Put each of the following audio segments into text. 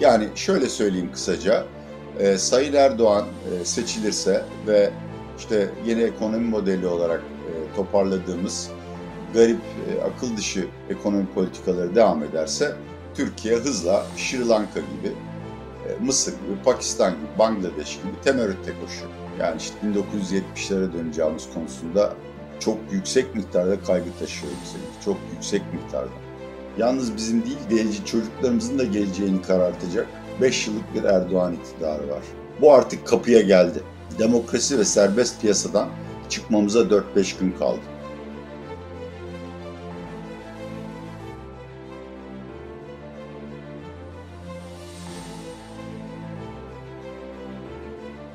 Yani şöyle söyleyeyim kısaca, e, Sayın Erdoğan e, seçilirse ve işte yeni ekonomi modeli olarak e, toparladığımız garip, e, akıl dışı ekonomi politikaları devam ederse Türkiye hızla Sri Lanka gibi, e, Mısır gibi, Pakistan gibi, Bangladeş gibi temerrütte koşuyor. Yani işte 1970'lere döneceğimiz konusunda çok yüksek miktarda kaygı taşıyorum senin. Çok yüksek miktarda. Yalnız bizim değil, genci çocuklarımızın da geleceğini karartacak 5 yıllık bir Erdoğan iktidarı var. Bu artık kapıya geldi. Demokrasi ve serbest piyasadan çıkmamıza 4-5 gün kaldı.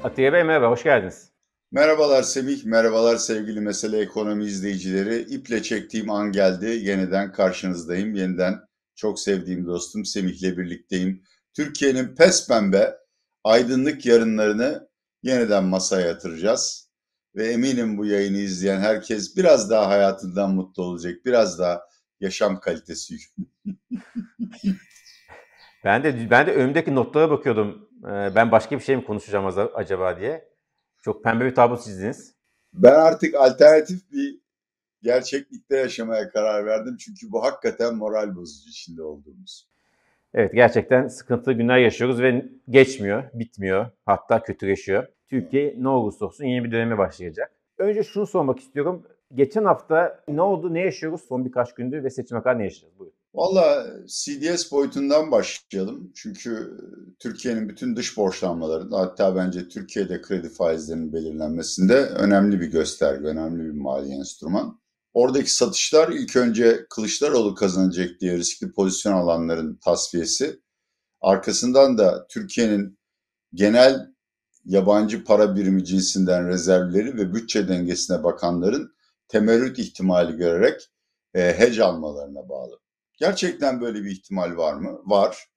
Atiye Bey merhaba, hoş geldiniz. Merhabalar Semih, merhabalar sevgili Mesele Ekonomi izleyicileri. İple çektiğim an geldi, yeniden karşınızdayım. Yeniden çok sevdiğim dostum Semih'le birlikteyim. Türkiye'nin pes pembe aydınlık yarınlarını yeniden masaya yatıracağız. Ve eminim bu yayını izleyen herkes biraz daha hayatından mutlu olacak, biraz daha yaşam kalitesi ben de ben de önümdeki notlara bakıyordum. Ee, ben başka bir şey mi konuşacağım acaba diye. Çok pembe bir tablo çizdiniz. Ben artık alternatif bir gerçeklikte yaşamaya karar verdim. Çünkü bu hakikaten moral bozucu içinde olduğumuz. Evet gerçekten sıkıntılı günler yaşıyoruz ve geçmiyor, bitmiyor. Hatta kötüleşiyor. Türkiye ne olursa olsun yeni bir döneme başlayacak. Önce şunu sormak istiyorum. Geçen hafta ne oldu, ne yaşıyoruz son birkaç gündür ve seçime kadar ne yaşayacağız? Buyurun. Valla CDS boyutundan başlayalım. Çünkü Türkiye'nin bütün dış borçlanmalarında hatta bence Türkiye'de kredi faizlerinin belirlenmesinde önemli bir gösterge, önemli bir mali enstrüman. Oradaki satışlar ilk önce Kılıçdaroğlu kazanacak diye riskli pozisyon alanların tasfiyesi. Arkasından da Türkiye'nin genel yabancı para birimi cinsinden rezervleri ve bütçe dengesine bakanların temerrüt ihtimali görerek e, almalarına bağlı. Gerçekten böyle bir ihtimal var mı? Var.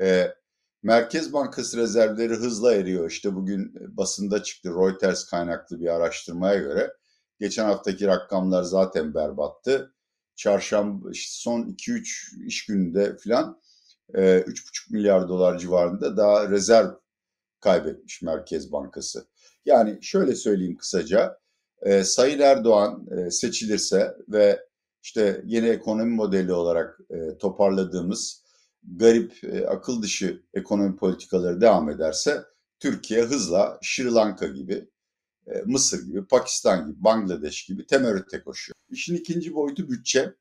E, Merkez Bankası rezervleri hızla eriyor. İşte bugün basında çıktı Reuters kaynaklı bir araştırmaya göre. Geçen haftaki rakamlar zaten berbattı. Çarşamba son 2-3 iş gününde filan e, 3,5 milyar dolar civarında daha rezerv kaybetmiş Merkez Bankası. Yani şöyle söyleyeyim kısaca. E, Sayın Erdoğan e, seçilirse ve işte yeni ekonomi modeli olarak e, toparladığımız garip, e, akıl dışı ekonomi politikaları devam ederse Türkiye hızla Sri Lanka gibi, e, Mısır gibi, Pakistan gibi, Bangladeş gibi temerrütte koşuyor. İşin ikinci boyutu bütçe.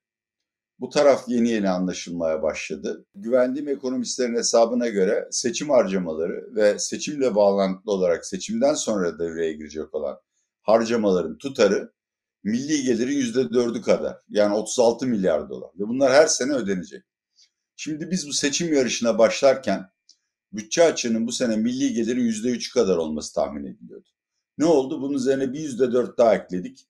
Bu taraf yeni yeni anlaşılmaya başladı. Güvendiğim ekonomistlerin hesabına göre seçim harcamaları ve seçimle bağlantılı olarak seçimden sonra devreye girecek olan harcamaların tutarı milli gelirin yüzde dördü kadar. Yani 36 milyar dolar. Ve bunlar her sene ödenecek. Şimdi biz bu seçim yarışına başlarken bütçe açığının bu sene milli gelirin yüzde üç kadar olması tahmin ediliyordu. Ne oldu? Bunun üzerine bir yüzde dört daha ekledik.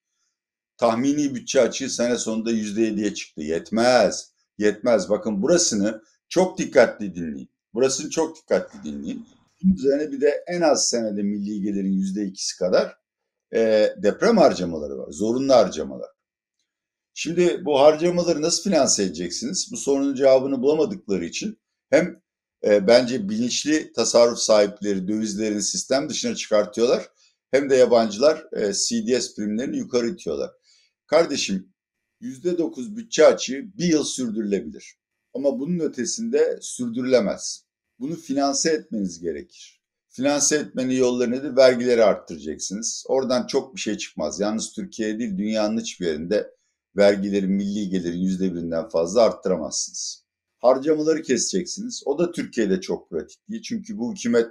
Tahmini bütçe açığı sene sonunda yüzde yediye çıktı. Yetmez. Yetmez. Bakın burasını çok dikkatli dinleyin. Burasını çok dikkatli dinleyin. Bunun üzerine bir de en az senede milli gelirin yüzde ikisi kadar e, deprem harcamaları var. Zorunlu harcamalar. Şimdi bu harcamaları nasıl finanse edeceksiniz? Bu sorunun cevabını bulamadıkları için hem e, bence bilinçli tasarruf sahipleri dövizlerini sistem dışına çıkartıyorlar hem de yabancılar e, CDS primlerini yukarı itiyorlar. Kardeşim %9 bütçe açığı bir yıl sürdürülebilir. Ama bunun ötesinde sürdürülemez. Bunu finanse etmeniz gerekir. Finanse etmenin yolları nedir? Vergileri arttıracaksınız. Oradan çok bir şey çıkmaz. Yalnız Türkiye değil dünyanın hiçbir yerinde vergileri milli gelirin yüzde birinden fazla arttıramazsınız. Harcamaları keseceksiniz. O da Türkiye'de çok pratik değil. Çünkü bu hükümet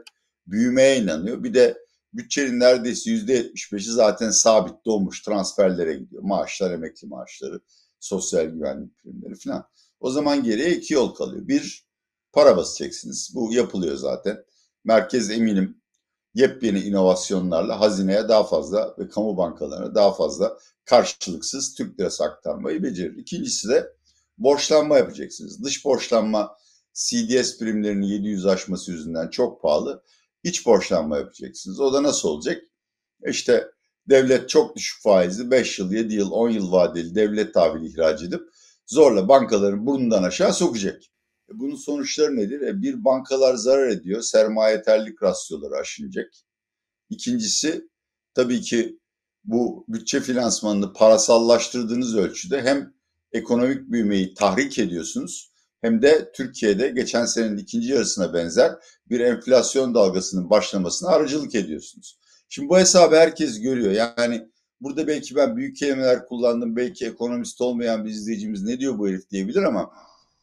büyümeye inanıyor. Bir de bütçenin neredeyse yüzde 75'i zaten sabit doğmuş transferlere gidiyor. Maaşlar, emekli maaşları, sosyal güvenlik primleri falan. O zaman geriye iki yol kalıyor. Bir, para basacaksınız. Bu yapılıyor zaten. Merkez eminim yepyeni inovasyonlarla hazineye daha fazla ve kamu bankalarına daha fazla karşılıksız Türk lirası aktarmayı becerir. İkincisi de borçlanma yapacaksınız. Dış borçlanma CDS primlerinin 700 aşması yüzünden çok pahalı. İç borçlanma yapacaksınız. O da nasıl olacak? İşte devlet çok düşük faizli 5 yıl, 7 yıl, 10 yıl vadeli devlet tahvili ihraç edip zorla bankaların burnundan aşağı sokacak. Bunun sonuçları nedir? E, bir bankalar zarar ediyor. Sermayeterlik rasyoları aşınacak. İkincisi tabii ki bu bütçe finansmanını parasallaştırdığınız ölçüde hem ekonomik büyümeyi tahrik ediyorsunuz hem de Türkiye'de geçen senenin ikinci yarısına benzer bir enflasyon dalgasının başlamasına aracılık ediyorsunuz. Şimdi bu hesabı herkes görüyor. Yani burada belki ben büyük kelimeler kullandım. Belki ekonomist olmayan bir izleyicimiz ne diyor bu herif diyebilir ama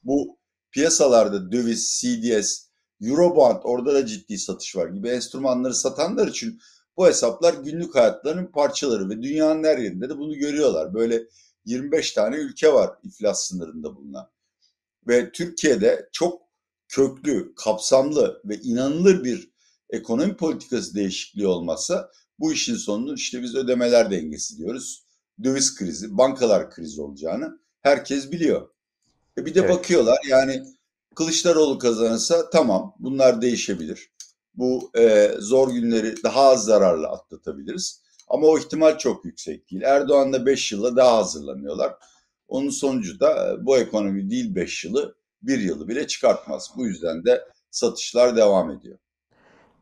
bu piyasalarda döviz, CDS, Eurobond orada da ciddi satış var gibi enstrümanları satanlar için bu hesaplar günlük hayatlarının parçaları ve dünyanın her yerinde de bunu görüyorlar. Böyle 25 tane ülke var iflas sınırında bulunan. Ve Türkiye'de çok köklü, kapsamlı ve inanılır bir ekonomi politikası değişikliği olmazsa bu işin sonunu işte biz ödemeler dengesi diyoruz. Döviz krizi, bankalar krizi olacağını herkes biliyor. E bir de evet. bakıyorlar yani Kılıçdaroğlu kazanırsa tamam bunlar değişebilir. Bu e, zor günleri daha az zararla atlatabiliriz. Ama o ihtimal çok yüksek değil. Erdoğan'la 5 yılla daha hazırlanıyorlar. Onun sonucu da bu ekonomi değil 5 yılı, 1 yılı bile çıkartmaz. Bu yüzden de satışlar devam ediyor.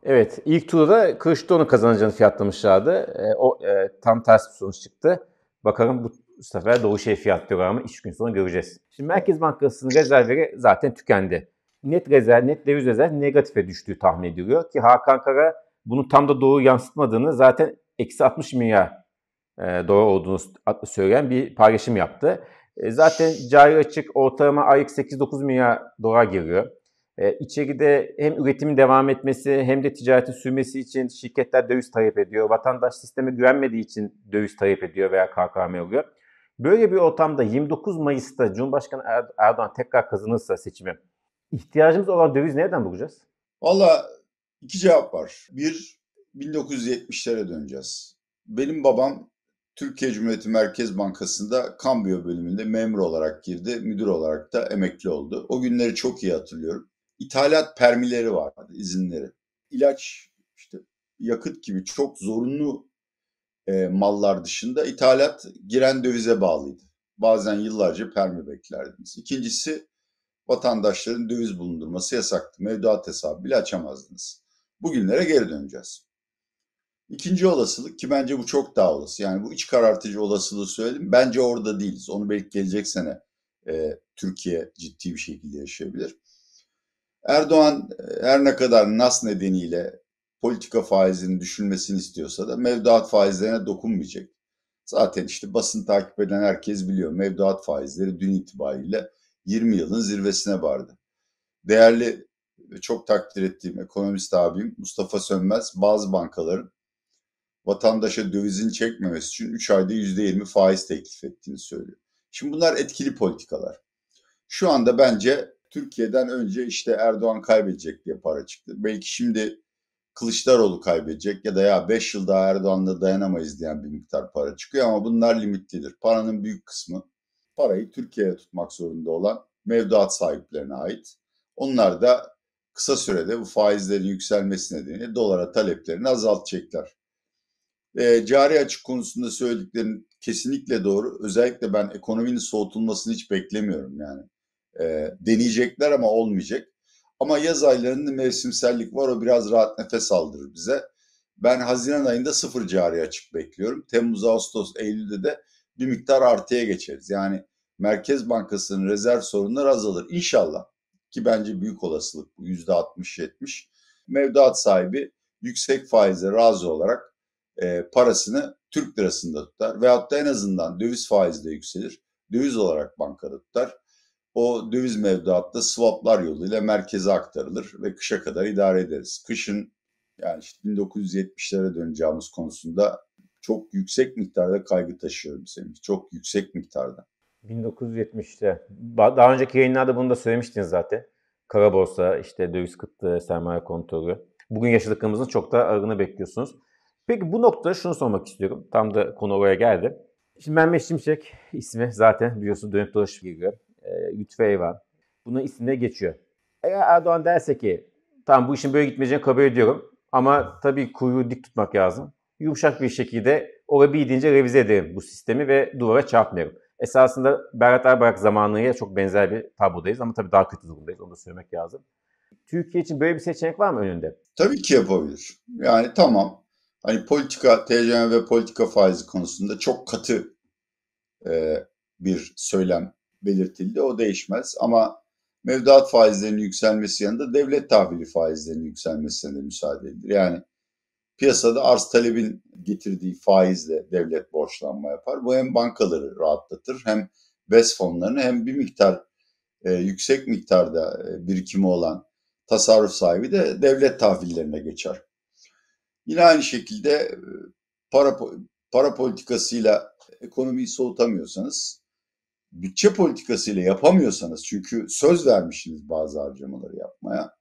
Evet, ilk turda Kılıçdaroğlu kazanacağını fiyatlamışlardı. E, o e, tam ters bir sonuç çıktı. Bakalım bu sefer doğru şey fiyatlıyor ama 3 gün sonra göreceğiz. Şimdi Merkez Bankası'nın rezervleri zaten tükendi. Net rezerv, net döviz rezerv negatife düştüğü tahmin ediliyor ki Hakan Kara bunu tam da doğru yansıtmadığını zaten eksi 60 milyar e, dolar olduğunu söyleyen bir paylaşım yaptı. E, zaten cari açık ortalama aylık 8-9 milyar dolar giriyor. E, içeride hem üretimin devam etmesi hem de ticaretin sürmesi için şirketler döviz talep ediyor. Vatandaş sisteme güvenmediği için döviz talep ediyor veya KKM oluyor. Böyle bir ortamda 29 Mayıs'ta Cumhurbaşkanı Erdoğan tekrar kazanırsa seçimi ihtiyacımız olan döviz nereden bulacağız? Valla iki cevap var. Bir, 1970'lere döneceğiz. Benim babam Türkiye Cumhuriyeti Merkez Bankası'nda kambiyo bölümünde memur olarak girdi. Müdür olarak da emekli oldu. O günleri çok iyi hatırlıyorum. İthalat permileri vardı, izinleri. İlaç, işte yakıt gibi çok zorunlu e, mallar dışında ithalat giren dövize bağlıydı. Bazen yıllarca permi beklerdiniz. İkincisi vatandaşların döviz bulundurması yasaktı. Mevduat hesabı bile açamazdınız. Bugünlere geri döneceğiz. İkinci olasılık ki bence bu çok daha olası. Yani bu iç karartıcı olasılığı söyledim. Bence orada değiliz. Onu belki gelecek sene e, Türkiye ciddi bir şekilde yaşayabilir. Erdoğan e, her ne kadar NAS nedeniyle politika faizinin düşülmesini istiyorsa da mevduat faizlerine dokunmayacak. Zaten işte basın takip eden herkes biliyor. Mevduat faizleri dün itibariyle 20 yılın zirvesine vardı. Değerli ve çok takdir ettiğim ekonomist abim Mustafa Sönmez bazı bankaların vatandaşa dövizin çekmemesi için 3 ayda %20 faiz teklif ettiğini söylüyor. Şimdi bunlar etkili politikalar. Şu anda bence Türkiye'den önce işte Erdoğan kaybedecek diye para çıktı. Belki şimdi Kılıçdaroğlu kaybedecek ya da ya 5 yıl daha Erdoğan'la dayanamayız diyen bir miktar para çıkıyor ama bunlar limitlidir. Paranın büyük kısmı parayı Türkiye'ye tutmak zorunda olan mevduat sahiplerine ait. Onlar da kısa sürede bu faizlerin yükselmesi nedeniyle dolara taleplerini azaltacaklar. E, cari açık konusunda söylediklerin kesinlikle doğru. Özellikle ben ekonominin soğutulmasını hiç beklemiyorum yani. E, deneyecekler ama olmayacak. Ama yaz aylarında mevsimsellik var o biraz rahat nefes aldırır bize. Ben Haziran ayında sıfır cari açık bekliyorum. Temmuz, Ağustos, Eylül'de de bir miktar artıya geçeriz. Yani Merkez Bankası'nın rezerv sorunları azalır. İnşallah ki bence büyük olasılık bu yüzde 60-70. Mevduat sahibi yüksek faize razı olarak e, parasını Türk lirasında tutar. Veyahut da en azından döviz faizi de yükselir. Döviz olarak bankada tutar. O döviz mevduatta swaplar yoluyla merkeze aktarılır ve kışa kadar idare ederiz. Kışın yani işte 1970'lere döneceğimiz konusunda çok yüksek miktarda kaygı taşıyorum Semih. Çok yüksek miktarda. 1970'te. Daha önceki yayınlarda bunu da söylemiştiniz zaten. Kara borsa, işte döviz kıtlığı, sermaye kontrolü. Bugün yaşadıklarımızın çok da ağırını bekliyorsunuz. Peki bu noktada şunu sormak istiyorum. Tam da konu oraya geldi. Şimdi Mehmet Şimşek ismi zaten biliyorsun dönüp dolaşıp geliyor. E, Lütfü Eyvan. Buna isimle geçiyor. Eğer Erdoğan derse ki tamam bu işin böyle gitmeyeceğini kabul ediyorum ama tabii kuyruğu dik tutmak lazım. Yumuşak bir şekilde olabildiğince revize ederim bu sistemi ve duvara çarpmayalım. Esasında Berat Albayrak zamanıyla çok benzer bir tablodayız ama tabii daha kötü durumdayız. Onu da söylemek lazım. Türkiye için böyle bir seçenek var mı önünde? Tabii ki yapabilir. Yani tamam. Hani politika, TCM ve politika faizi konusunda çok katı e, bir söylem belirtildi. O değişmez ama mevduat faizlerinin yükselmesi yanında devlet tahvili faizlerinin yükselmesine de müsaade edilir. Yani piyasada arz talebin getirdiği faizle devlet borçlanma yapar. Bu hem bankaları rahatlatır hem BES fonlarını hem bir miktar e, yüksek miktarda e, birikimi olan tasarruf sahibi de devlet tahvillerine geçer. Yine aynı şekilde e, para para politikasıyla ekonomiyi soğutamıyorsanız, bütçe politikasıyla yapamıyorsanız çünkü söz vermişsiniz bazı harcamaları yapmaya.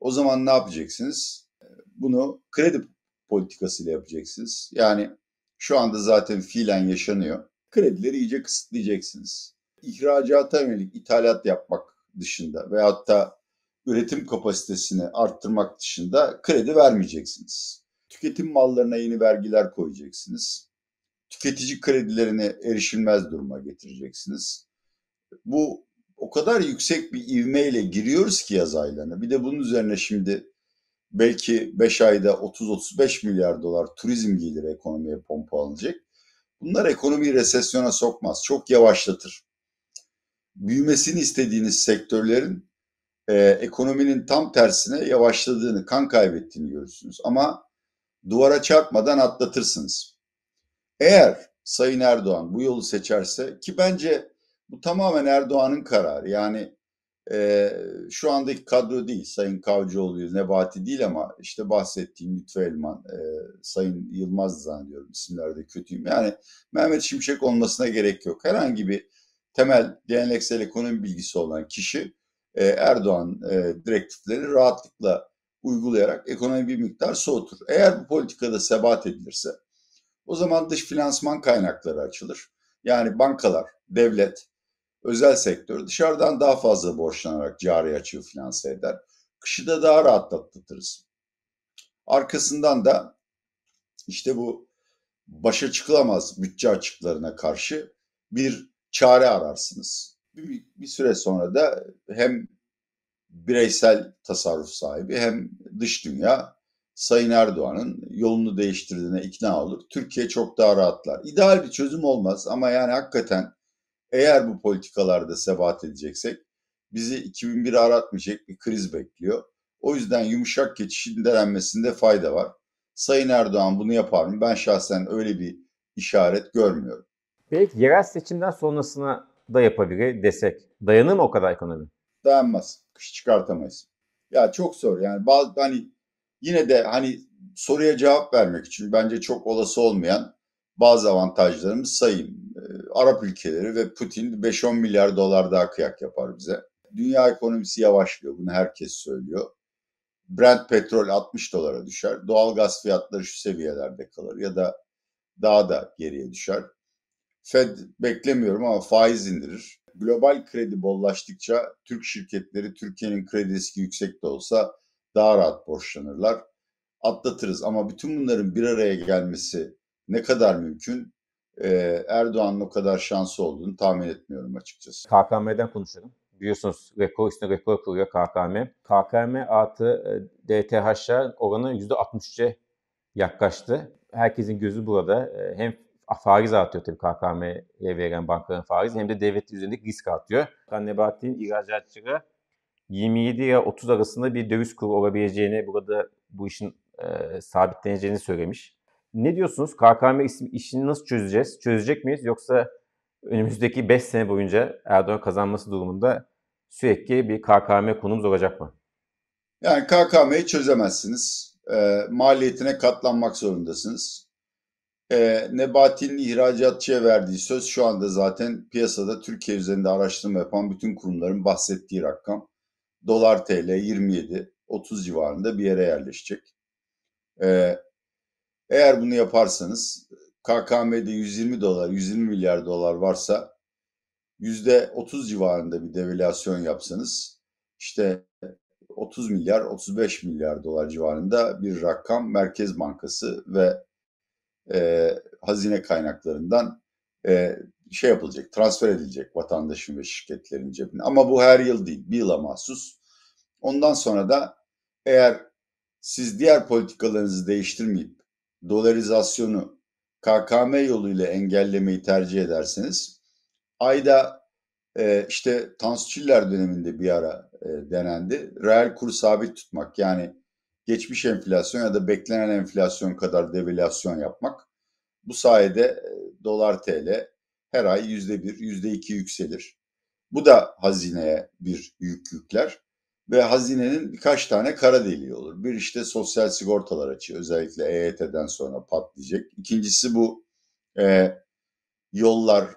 O zaman ne yapacaksınız? Bunu kredi politikasıyla yapacaksınız. Yani şu anda zaten fiilen yaşanıyor. Kredileri iyice kısıtlayacaksınız. İhracata yönelik ithalat yapmak dışında veyahut da üretim kapasitesini arttırmak dışında kredi vermeyeceksiniz. Tüketim mallarına yeni vergiler koyacaksınız. Tüketici kredilerini erişilmez duruma getireceksiniz. Bu o kadar yüksek bir ivmeyle giriyoruz ki yaz aylarına. Bir de bunun üzerine şimdi belki 5 ayda 30-35 milyar dolar turizm geliri ekonomiye pompalanacak. Bunlar ekonomiyi resesyona sokmaz. Çok yavaşlatır. Büyümesini istediğiniz sektörlerin e, ekonominin tam tersine yavaşladığını, kan kaybettiğini görürsünüz. Ama duvara çarpmadan atlatırsınız. Eğer Sayın Erdoğan bu yolu seçerse ki bence bu tamamen Erdoğan'ın kararı. Yani e, şu andaki kadro değil. Sayın Kavcıoğlu, Nebati değil ama işte bahsettiğim Lütfü Elman, e, Sayın Yılmaz zannediyorum isimlerde kötüyüm. Yani Mehmet Şimşek olmasına gerek yok. Herhangi bir temel geleneksel ekonomi bilgisi olan kişi e, Erdoğan e, direktifleri rahatlıkla uygulayarak ekonomi bir miktar soğutur. Eğer bu politikada sebat edilirse o zaman dış finansman kaynakları açılır. Yani bankalar, devlet, özel sektör dışarıdan daha fazla borçlanarak cari açığı finanse eder. Kışı da daha rahat atlatırız. Arkasından da işte bu başa çıkılamaz bütçe açıklarına karşı bir çare ararsınız. Bir, bir süre sonra da hem bireysel tasarruf sahibi hem dış dünya Sayın Erdoğan'ın yolunu değiştirdiğine ikna olur. Türkiye çok daha rahatlar. İdeal bir çözüm olmaz ama yani hakikaten eğer bu politikalarda sebat edeceksek bizi 2001 aratmayacak bir kriz bekliyor. O yüzden yumuşak geçişin denenmesinde fayda var. Sayın Erdoğan bunu yapar mı? Ben şahsen öyle bir işaret görmüyorum. Belki yerel seçimden sonrasına da yapabilir desek. Dayanır mı o kadar ekonomi? Dayanmaz. Kış çıkartamayız. Ya çok zor yani bazı hani yine de hani soruya cevap vermek için bence çok olası olmayan bazı avantajlarımız sayayım. Arap ülkeleri ve Putin 5-10 milyar dolar daha kıyak yapar bize. Dünya ekonomisi yavaşlıyor. Bunu herkes söylüyor. Brent petrol 60 dolara düşer. Doğal gaz fiyatları şu seviyelerde kalır ya da daha da geriye düşer. Fed beklemiyorum ama faiz indirir. Global kredi bollaştıkça Türk şirketleri Türkiye'nin kredi riski yüksek de olsa daha rahat borçlanırlar. Atlatırız ama bütün bunların bir araya gelmesi ne kadar mümkün e, Erdoğan'ın o kadar şansı olduğunu tahmin etmiyorum açıkçası. KKM'den konuşalım. Biliyorsunuz rekor üstüne rekor kuruyor KKM. KKM artı e, DTH'a oranı %63'e yaklaştı. Herkesin gözü burada. E, hem faiz artıyor tabii KKM'ye veren bankaların faizi hem de devlet üzerindeki risk artıyor. Nebati'nin ihracatçılara 27 ya 30 arasında bir döviz kuru olabileceğini, burada bu işin e, sabitleneceğini söylemiş. Ne diyorsunuz? KKM işini nasıl çözeceğiz? Çözecek miyiz? Yoksa önümüzdeki 5 sene boyunca Erdoğan kazanması durumunda sürekli bir KKM konumuz olacak mı? Yani KKM'yi çözemezsiniz. E, maliyetine katlanmak zorundasınız. E, Nebati'nin ihracatçıya verdiği söz şu anda zaten piyasada Türkiye üzerinde araştırma yapan bütün kurumların bahsettiği rakam. Dolar TL 27, 30 civarında bir yere yerleşecek. E, eğer bunu yaparsanız KKM'de 120 dolar, 120 milyar dolar varsa %30 civarında bir devalüasyon yapsanız işte 30 milyar, 35 milyar dolar civarında bir rakam Merkez Bankası ve e, hazine kaynaklarından e, şey yapılacak, transfer edilecek vatandaşın ve şirketlerin cebine. Ama bu her yıl değil, bir yıla mahsus. Ondan sonra da eğer siz diğer politikalarınızı değiştirmeyip dolarizasyonu KKM yoluyla engellemeyi tercih ederseniz ayda e, işte Tansu Çiller döneminde bir ara e, denendi. Reel kuru sabit tutmak yani geçmiş enflasyon ya da beklenen enflasyon kadar devalüasyon yapmak. Bu sayede e, dolar TL her ay yüzde bir, yüzde iki yükselir. Bu da hazineye bir yük yükler ve hazinenin birkaç tane kara deliği olur. Bir işte sosyal sigortalar açıyor. Özellikle EYT'den sonra patlayacak. İkincisi bu e, yollar,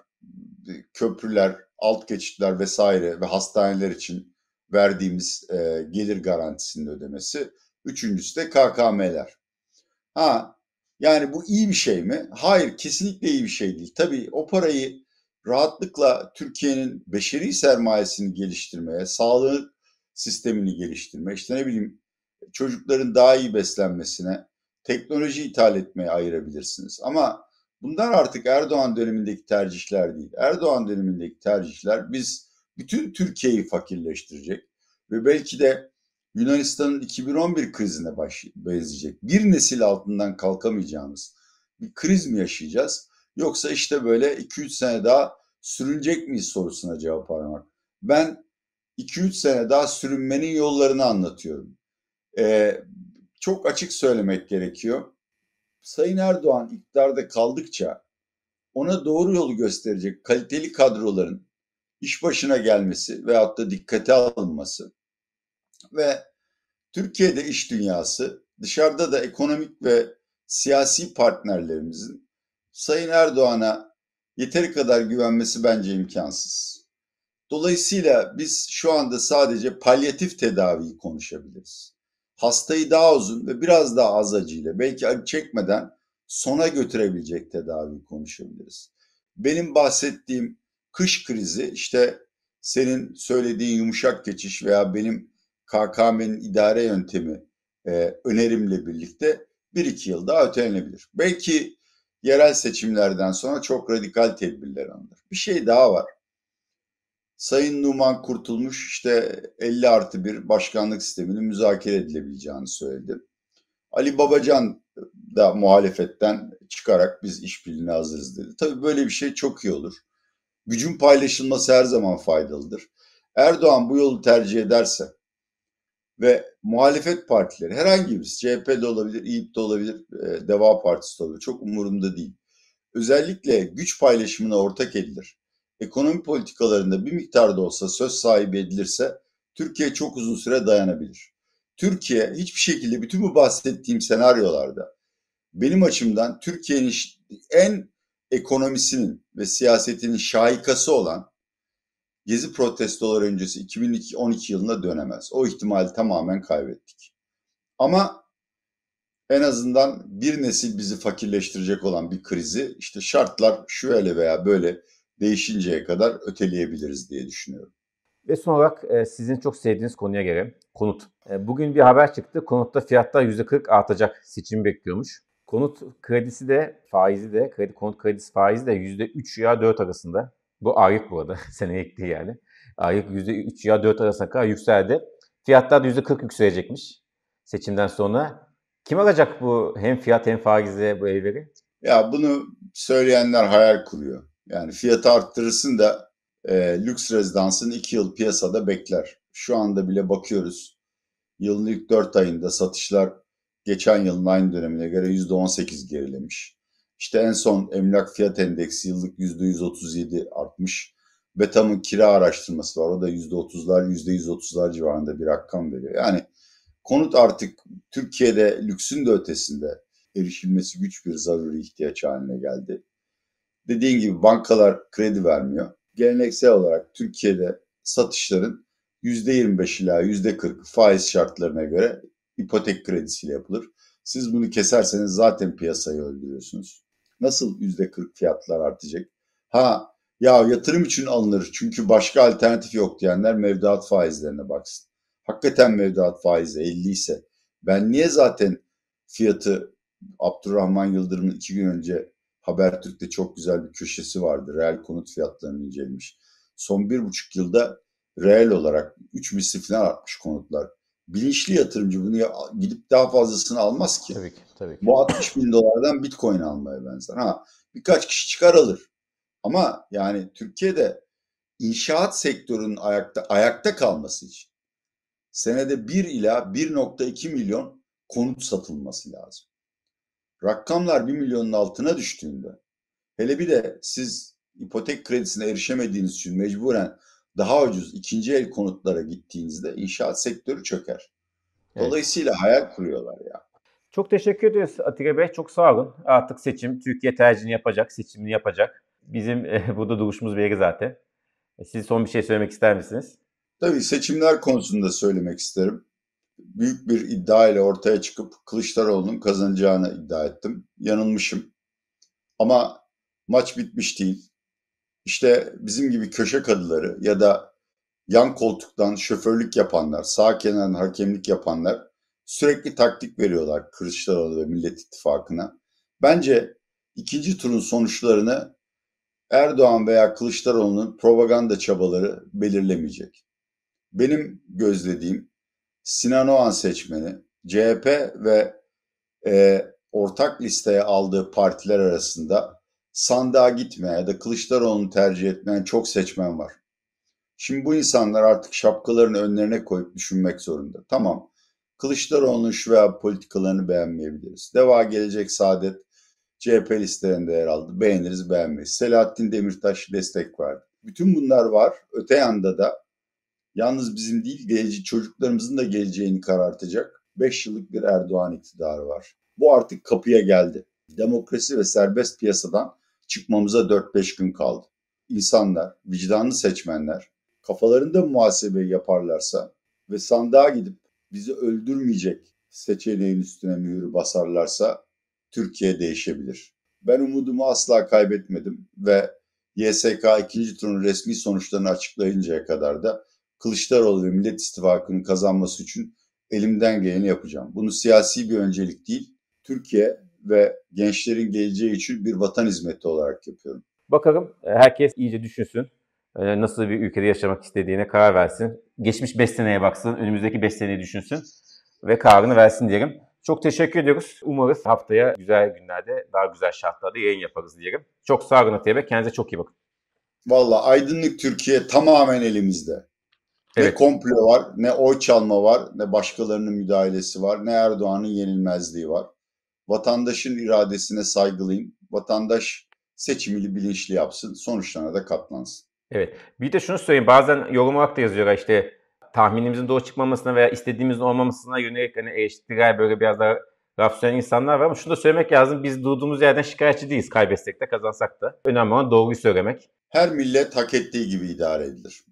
köprüler, alt geçitler vesaire ve hastaneler için verdiğimiz e, gelir garantisinin ödemesi. Üçüncüsü de KKM'ler. Ha yani bu iyi bir şey mi? Hayır kesinlikle iyi bir şey değil. Tabii o parayı rahatlıkla Türkiye'nin beşeri sermayesini geliştirmeye, sağlığı sistemini geliştirme, işte ne bileyim çocukların daha iyi beslenmesine, teknoloji ithal etmeye ayırabilirsiniz. Ama bunlar artık Erdoğan dönemindeki tercihler değil. Erdoğan dönemindeki tercihler biz bütün Türkiye'yi fakirleştirecek ve belki de Yunanistan'ın 2011 krizine baş, benzeyecek. Bir nesil altından kalkamayacağımız bir kriz mi yaşayacağız? Yoksa işte böyle 2-3 sene daha sürünecek miyiz sorusuna cevap aramak. Ben 2-3 sene daha sürünmenin yollarını anlatıyorum. Ee, çok açık söylemek gerekiyor. Sayın Erdoğan iktidarda kaldıkça ona doğru yolu gösterecek kaliteli kadroların iş başına gelmesi veyahut da dikkate alınması ve Türkiye'de iş dünyası, dışarıda da ekonomik ve siyasi partnerlerimizin Sayın Erdoğan'a yeteri kadar güvenmesi bence imkansız. Dolayısıyla biz şu anda sadece palyatif tedaviyi konuşabiliriz. Hastayı daha uzun ve biraz daha az acıyla belki acı çekmeden sona götürebilecek tedaviyi konuşabiliriz. Benim bahsettiğim kış krizi işte senin söylediğin yumuşak geçiş veya benim KKM'nin idare yöntemi e, önerimle birlikte bir iki yıl daha ötelenebilir. Belki yerel seçimlerden sonra çok radikal tedbirler alınır. Bir şey daha var. Sayın Numan Kurtulmuş işte 50 artı bir başkanlık sistemini müzakere edilebileceğini söyledi. Ali Babacan da muhalefetten çıkarak biz işbirliğine hazırız dedi. Tabii böyle bir şey çok iyi olur. Gücün paylaşılması her zaman faydalıdır. Erdoğan bu yolu tercih ederse ve muhalefet partileri herhangi birisi CHP de olabilir, İYİP de olabilir, e, Deva Partisi de olabilir. Çok umurumda değil. Özellikle güç paylaşımına ortak edilir. Ekonomi politikalarında bir miktar da olsa söz sahibi edilirse Türkiye çok uzun süre dayanabilir. Türkiye hiçbir şekilde bütün bu bahsettiğim senaryolarda benim açımdan Türkiye'nin en ekonomisinin ve siyasetinin şahikası olan Gezi protestoları öncesi 2012 yılına dönemez. O ihtimali tamamen kaybettik. Ama en azından bir nesil bizi fakirleştirecek olan bir krizi işte şartlar şöyle veya böyle değişinceye kadar öteleyebiliriz diye düşünüyorum. Ve son olarak e, sizin çok sevdiğiniz konuya gelelim. Konut. E, bugün bir haber çıktı. Konutta fiyatlar %40 artacak. Seçim bekliyormuş. Konut kredisi de faizi de kredi konut kredisi faizi de %3 ya 4 arasında. Bu aylık bu arada. Senelik değil yani. Aylık %3 ya 4 arasına kadar yükseldi. Fiyatlar da %40 yükselecekmiş seçimden sonra. Kim alacak bu hem fiyat hem faizle bu evleri? Ya bunu söyleyenler hayal kuruyor. Yani fiyatı arttırırsın da e, lüks rezidansın 2 yıl piyasada bekler. Şu anda bile bakıyoruz. Yılın ilk 4 ayında satışlar geçen yılın aynı dönemine göre %18 gerilemiş. İşte en son emlak fiyat endeksi yıllık %137 artmış. Betam'ın kira araştırması var. O da %30'lar, %130'lar civarında bir rakam veriyor. Yani konut artık Türkiye'de lüksün de ötesinde erişilmesi güç bir zaruri ihtiyaç haline geldi. Dediğin gibi bankalar kredi vermiyor. Geleneksel olarak Türkiye'de satışların %25 ila %40 faiz şartlarına göre ipotek kredisiyle yapılır. Siz bunu keserseniz zaten piyasayı öldürüyorsunuz. Nasıl %40 fiyatlar artacak? Ha ya yatırım için alınır çünkü başka alternatif yok diyenler mevduat faizlerine baksın. Hakikaten mevduat faizi 50 ise ben niye zaten fiyatı Abdurrahman Yıldırım'ın iki gün önce Habertürk'te çok güzel bir köşesi vardı. Reel konut fiyatlarını incelemiş. Son bir buçuk yılda reel olarak 3 misli falan artmış konutlar. Bilinçli yatırımcı bunu gidip daha fazlasını almaz ki. Tabii ki. Tabii ki. Bu 60 bin dolardan bitcoin almaya benzer. Ha, birkaç kişi çıkar alır. Ama yani Türkiye'de inşaat sektörünün ayakta ayakta kalması için senede 1 ila 1.2 milyon konut satılması lazım. Rakamlar 1 milyonun altına düştüğünde hele bir de siz ipotek kredisine erişemediğiniz için mecburen daha ucuz ikinci el konutlara gittiğinizde inşaat sektörü çöker. Dolayısıyla evet. hayal kuruyorlar ya. Çok teşekkür ediyoruz Atilla Bey. Çok sağ olun. Artık seçim, Türkiye tercihini yapacak, seçimini yapacak. Bizim e, burada duruşumuz belli zaten. E, siz son bir şey söylemek ister misiniz? Tabii seçimler konusunda söylemek isterim. Büyük bir iddia ile ortaya çıkıp Kılıçdaroğlu'nun kazanacağını iddia ettim. Yanılmışım. Ama maç bitmiş değil. İşte bizim gibi köşe kadıları ya da yan koltuktan şoförlük yapanlar, sağ kenardan hakemlik yapanlar sürekli taktik veriyorlar Kılıçdaroğlu ve Millet İttifakı'na. Bence ikinci turun sonuçlarını Erdoğan veya Kılıçdaroğlu'nun propaganda çabaları belirlemeyecek. Benim gözlediğim Sinan Oğan seçmeni, CHP ve e, ortak listeye aldığı partiler arasında sandığa gitmeye ya da Kılıçdaroğlu'nu tercih etmeyen çok seçmen var. Şimdi bu insanlar artık şapkalarını önlerine koyup düşünmek zorunda. Tamam, Kılıçdaroğlu'nun şu veya politikalarını beğenmeyebiliriz. Deva Gelecek Saadet CHP listelerinde yer aldı. Beğeniriz beğenmeyiz. Selahattin Demirtaş destek verdi. Bütün bunlar var. Öte yanda da yalnız bizim değil geleceği çocuklarımızın da geleceğini karartacak 5 yıllık bir Erdoğan iktidarı var. Bu artık kapıya geldi. Demokrasi ve serbest piyasadan çıkmamıza 4-5 gün kaldı. İnsanlar, vicdanlı seçmenler kafalarında muhasebeyi yaparlarsa ve sandığa gidip bizi öldürmeyecek seçeneğin üstüne mühür basarlarsa Türkiye değişebilir. Ben umudumu asla kaybetmedim ve YSK ikinci turun resmi sonuçlarını açıklayıncaya kadar da Kılıçdaroğlu ve Millet İttifakı'nın kazanması için elimden geleni yapacağım. Bunu siyasi bir öncelik değil, Türkiye ve gençlerin geleceği için bir vatan hizmeti olarak yapıyorum. Bakalım e, herkes iyice düşünsün. E, nasıl bir ülkede yaşamak istediğine karar versin. Geçmiş 5 seneye baksın, önümüzdeki 5 seneyi düşünsün ve kararını versin diyelim. Çok teşekkür ediyoruz. Umarız haftaya güzel günlerde, daha güzel şartlarda yayın yaparız diyelim. Çok sağ olun Atiye Bey. Kendinize çok iyi bakın. Valla aydınlık Türkiye tamamen elimizde. Evet. Ne komplo var, ne oy çalma var, ne başkalarının müdahalesi var, ne Erdoğan'ın yenilmezliği var. Vatandaşın iradesine saygılıyım. Vatandaş seçimini bilinçli yapsın, sonuçlarına da katlansın. Evet. Bir de şunu söyleyeyim. Bazen yorum olarak da yazıyorlar işte tahminimizin doğru çıkmamasına veya istediğimizin olmamasına yönelik hani eleştirel böyle biraz daha rasyonel insanlar var ama şunu da söylemek lazım. Biz durduğumuz yerden şikayetçi değiliz kaybetsek de kazansak da. Önemli olan doğruyu söylemek. Her millet hak ettiği gibi idare edilir.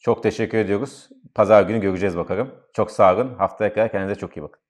Çok teşekkür ediyoruz. Pazar günü göreceğiz bakalım. Çok sağ olun. Haftaya kadar kendinize çok iyi bakın.